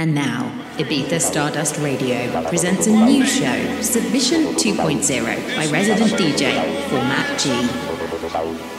And now, Ibiza Stardust Radio presents a new show, Submission 2.0, by resident DJ Format G. DJ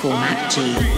Format G.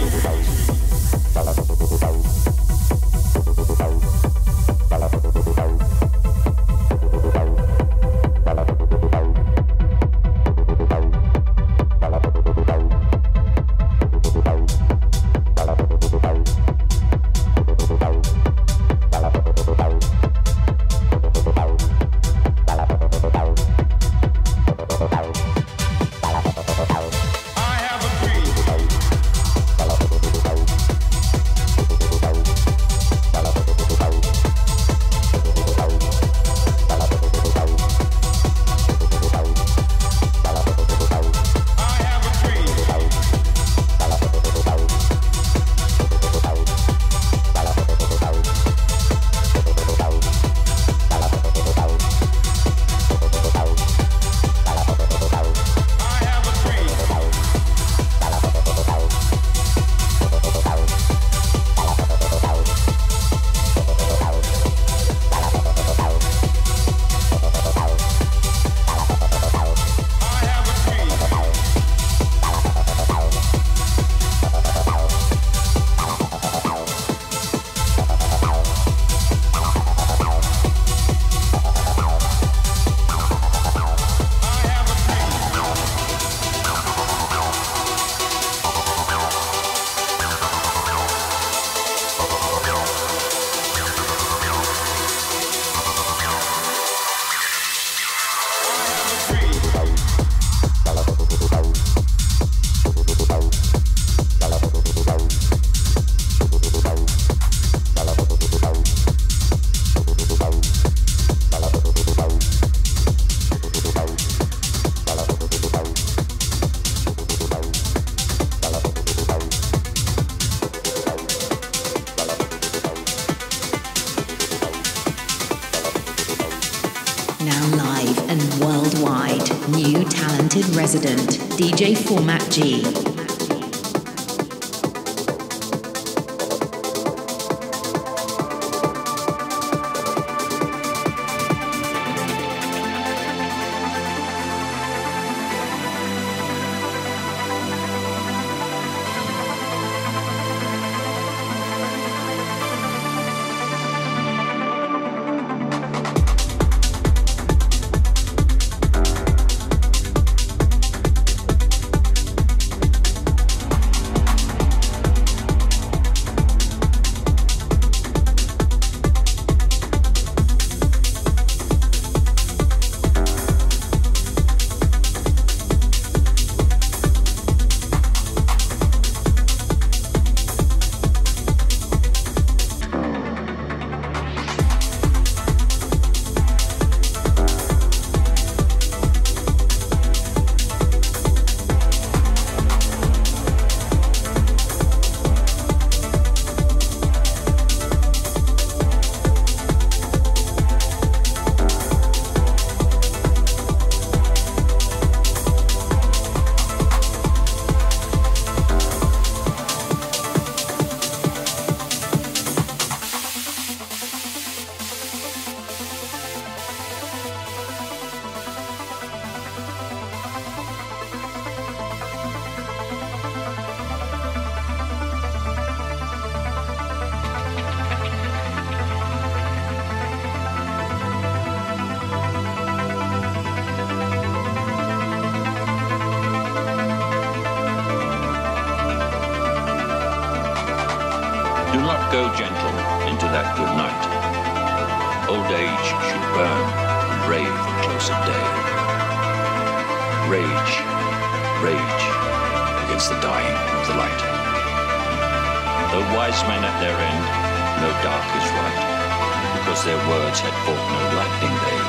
lightning they.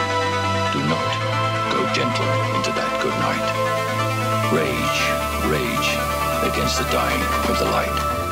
Do not go gentle into that good night. Rage, rage against the dying of the light.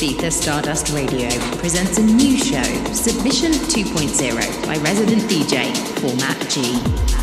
Ibiza Stardust Radio presents a new show, Submission 2.0 by resident DJ Format G.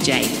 DJ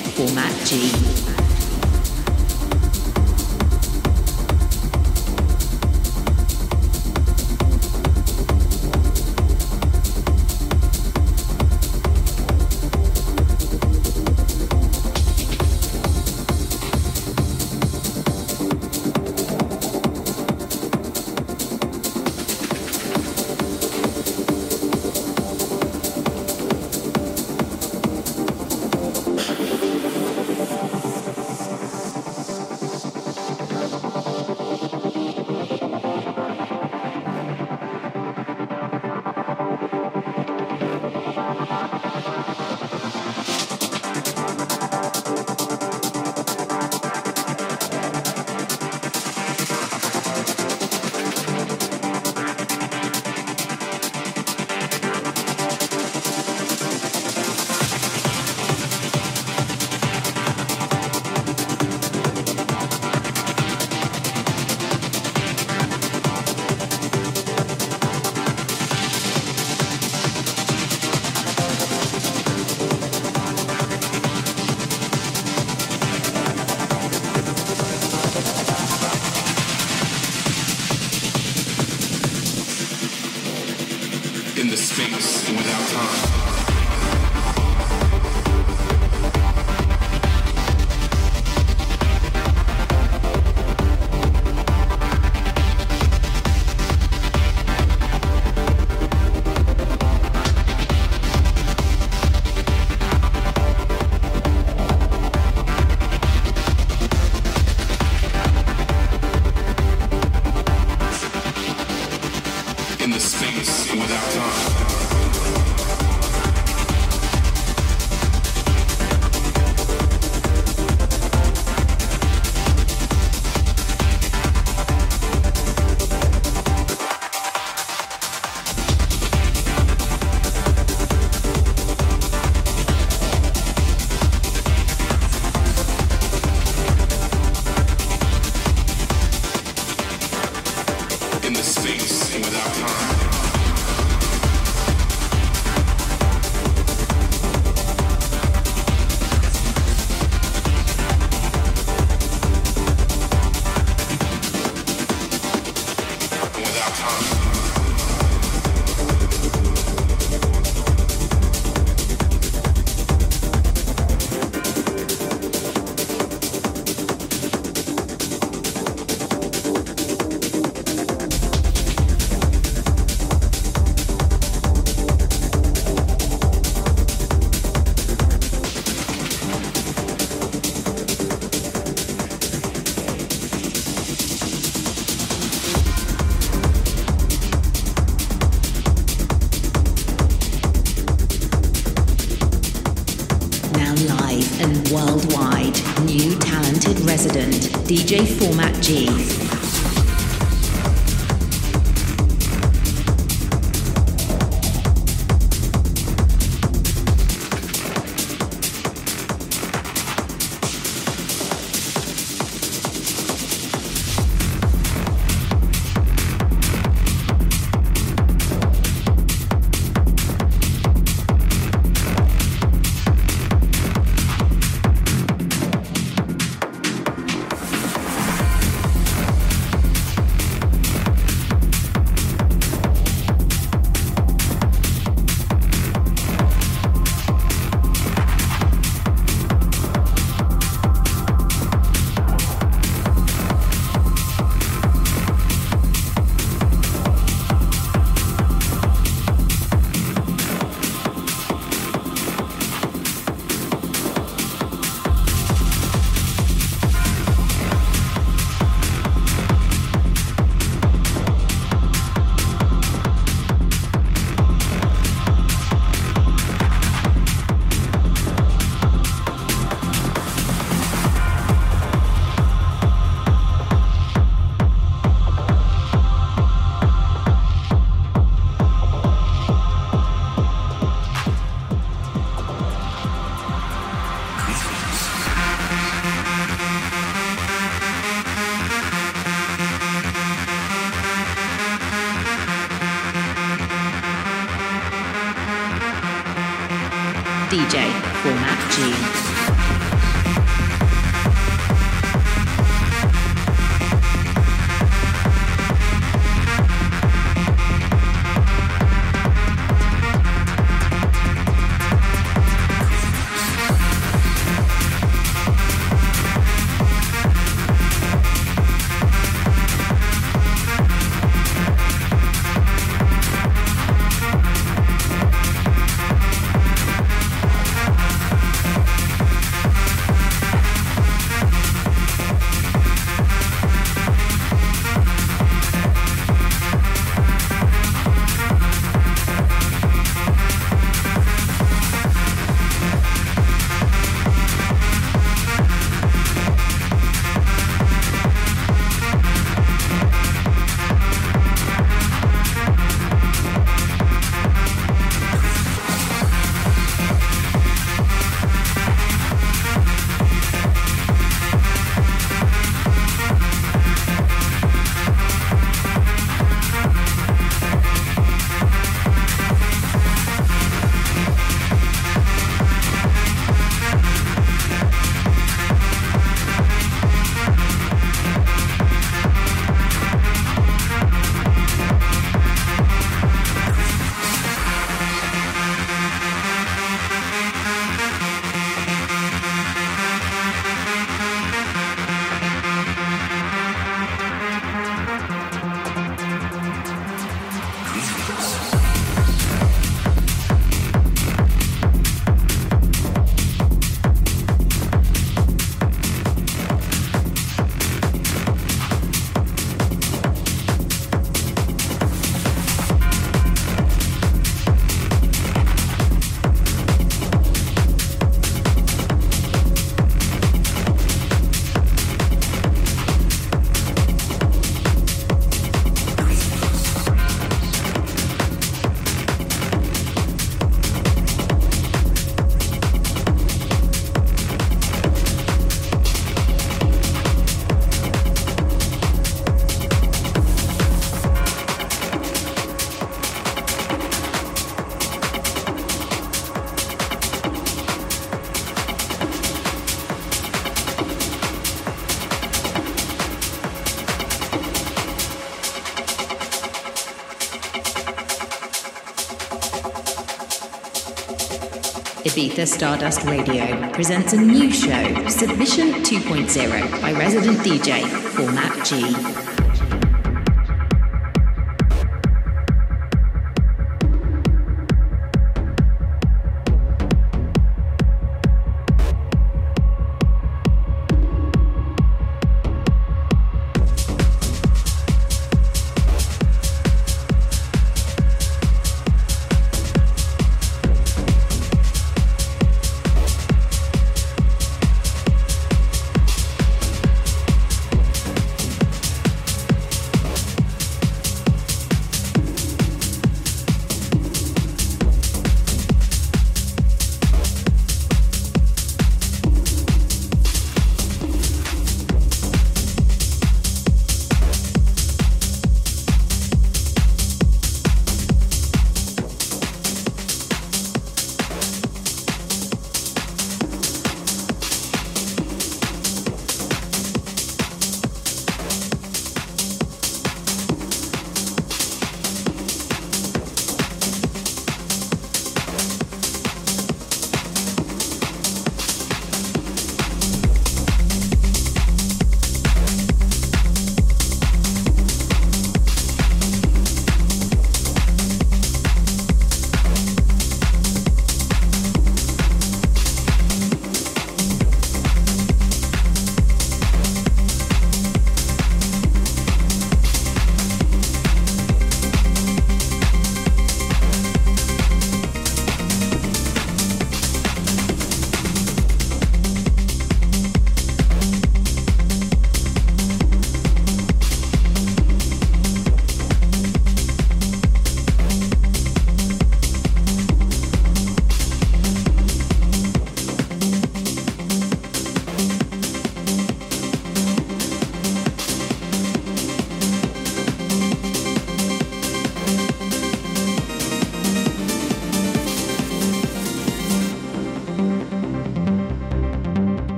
Ibiza Stardust Radio presents a new show, Submission 2.0 by resident DJ Format G.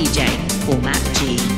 DJ, format G.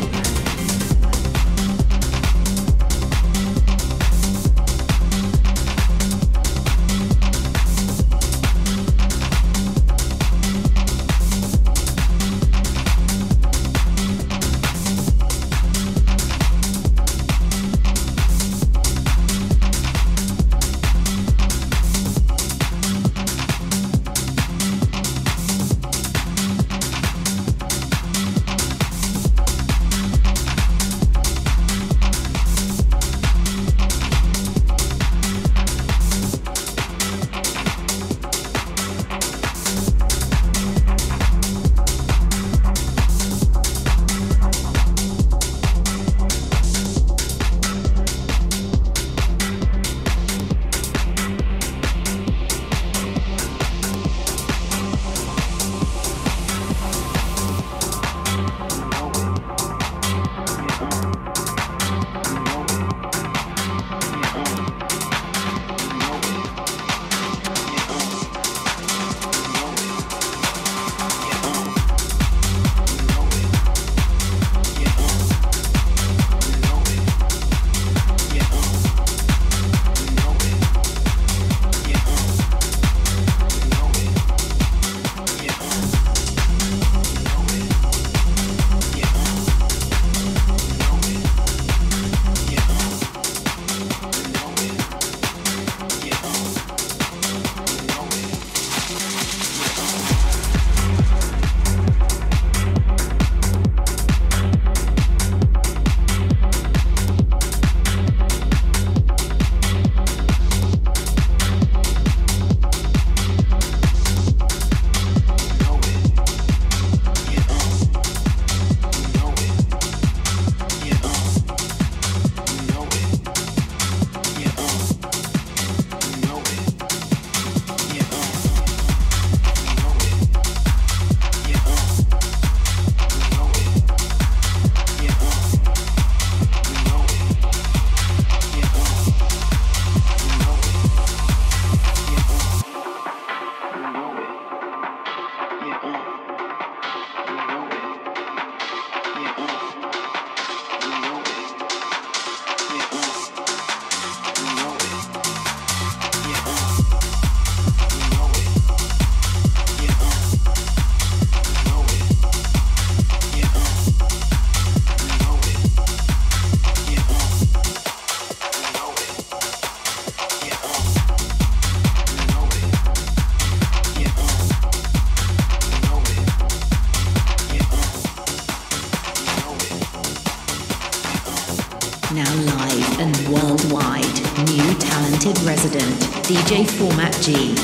G.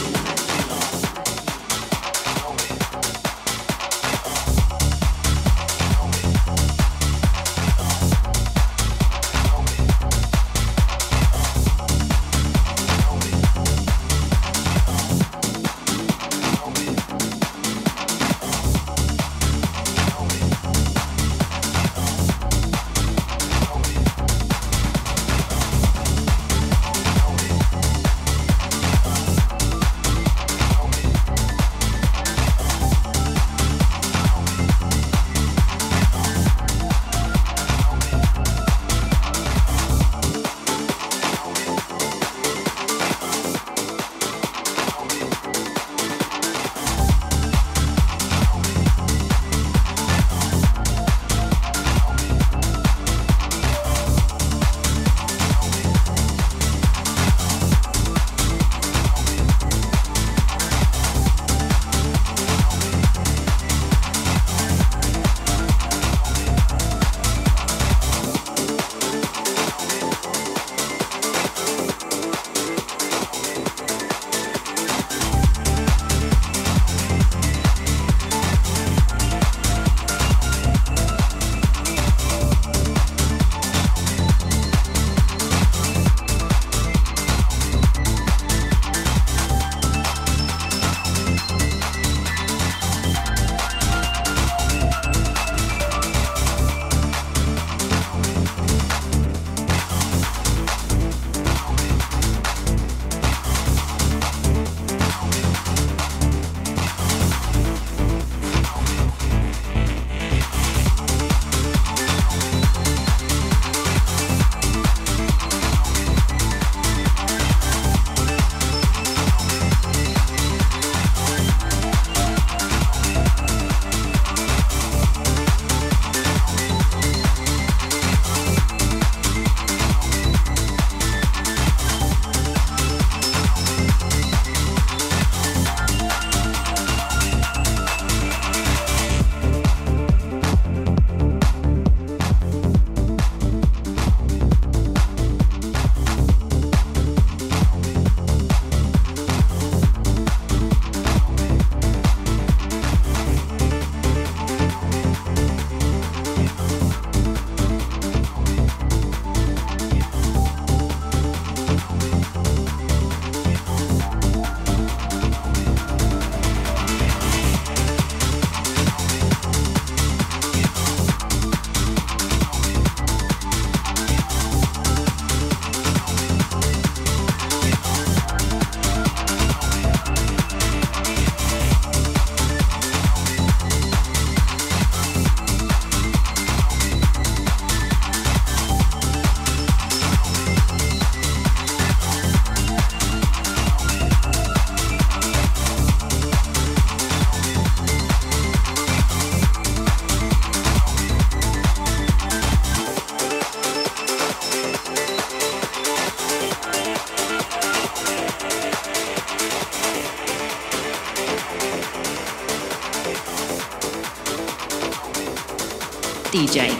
DJ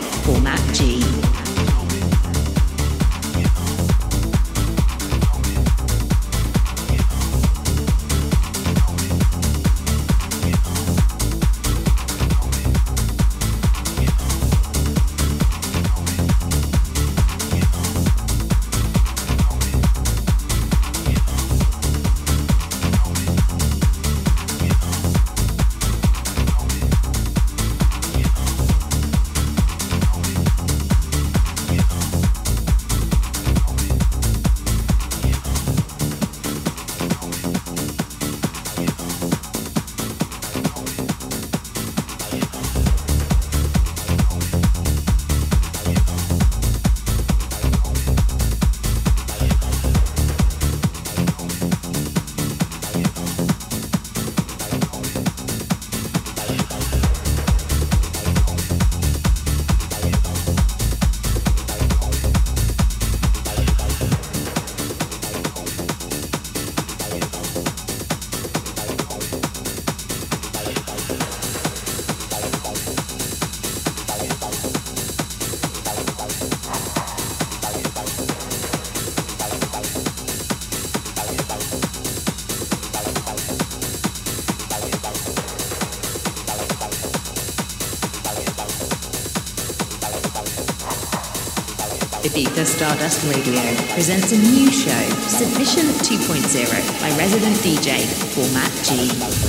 Stardust Radio presents a new show, Submission 2.0 by resident DJ Format G.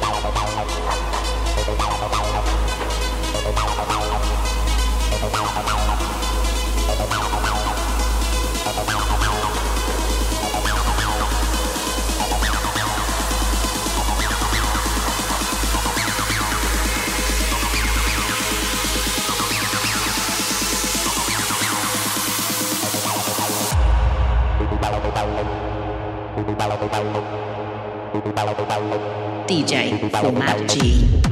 Bye. DJ Format G.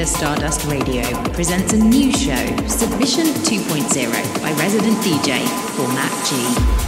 Ibiza Stardust Radio presents a new show, Submission 2.0, by resident DJ Format G.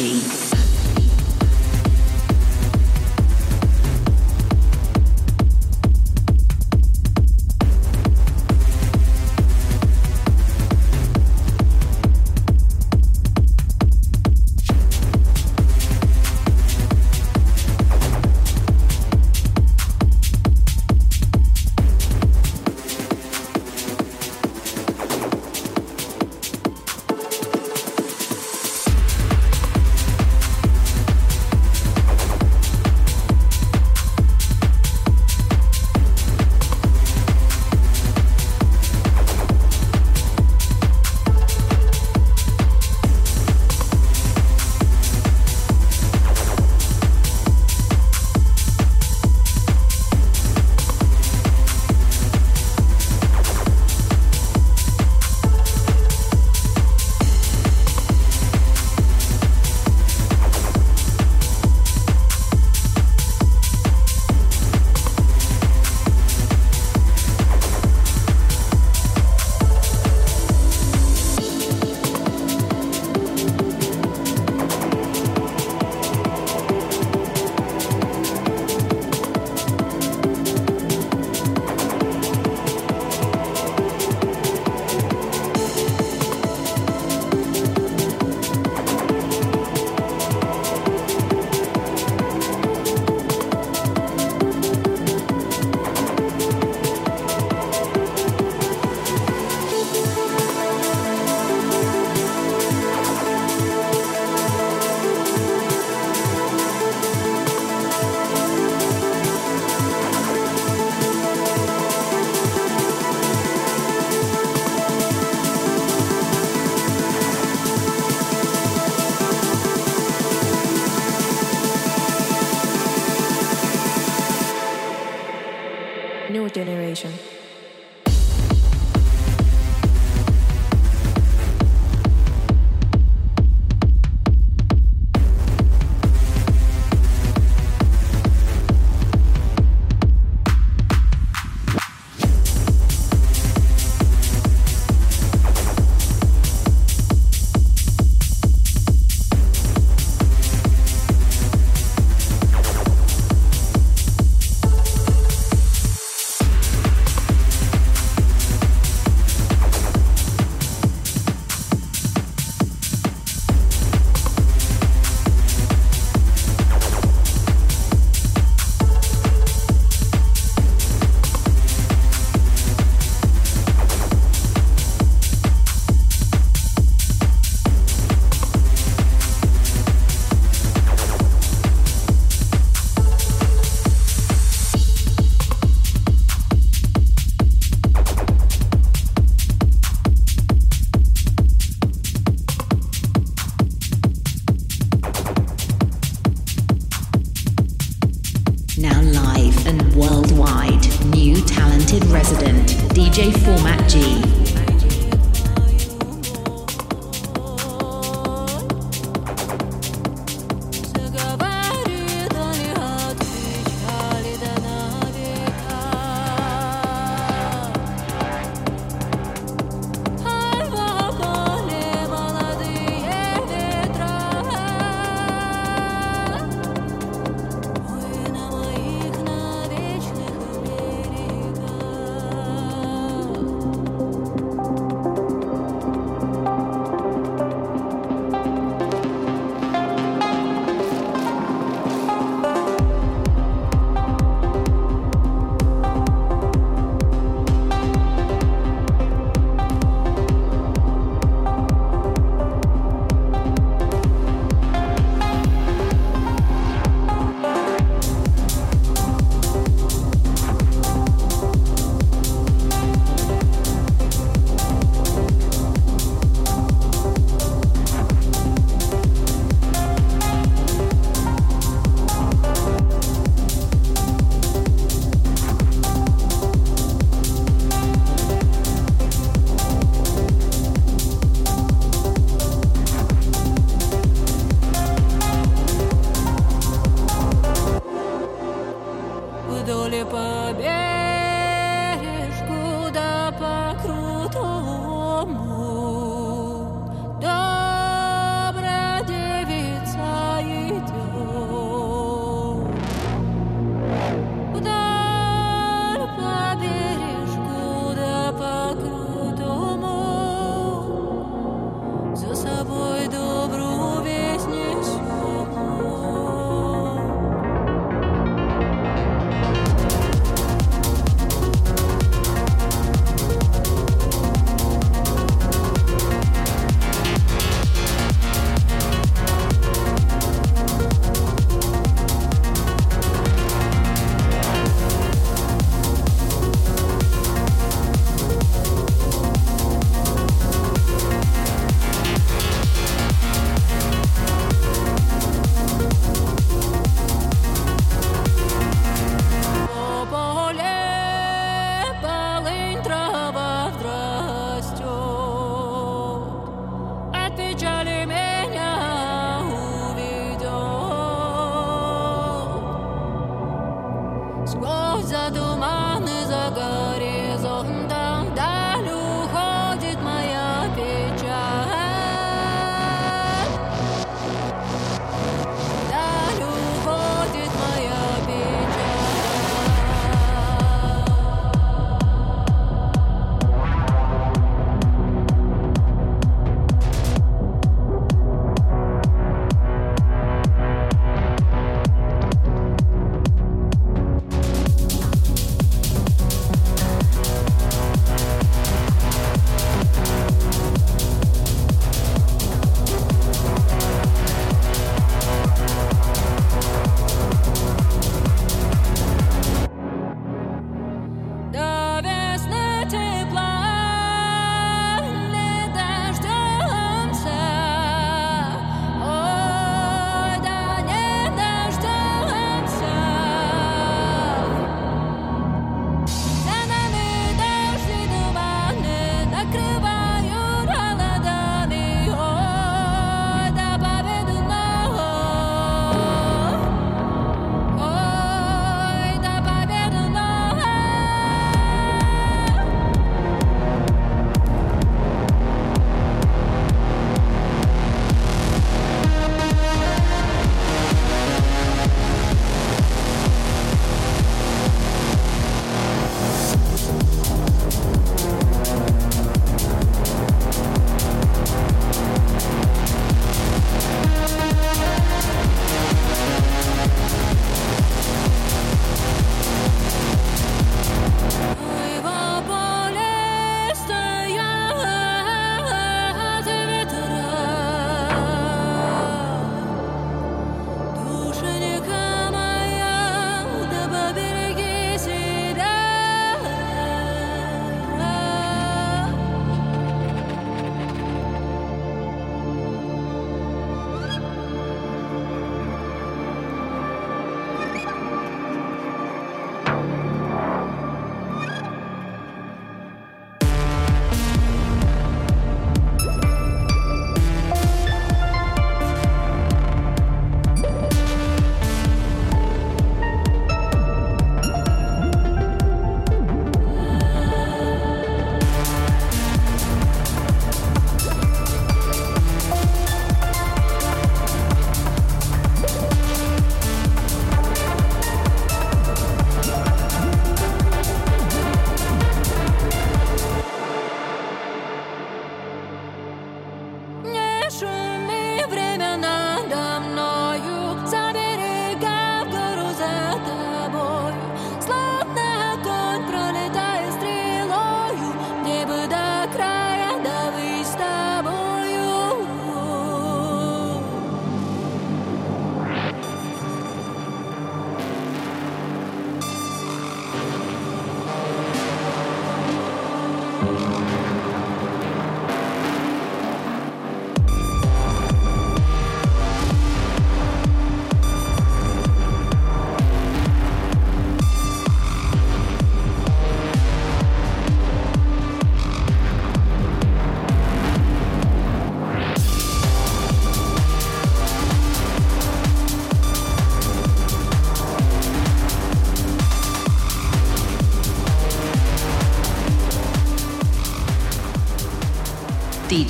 Format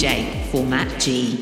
DJ Format G.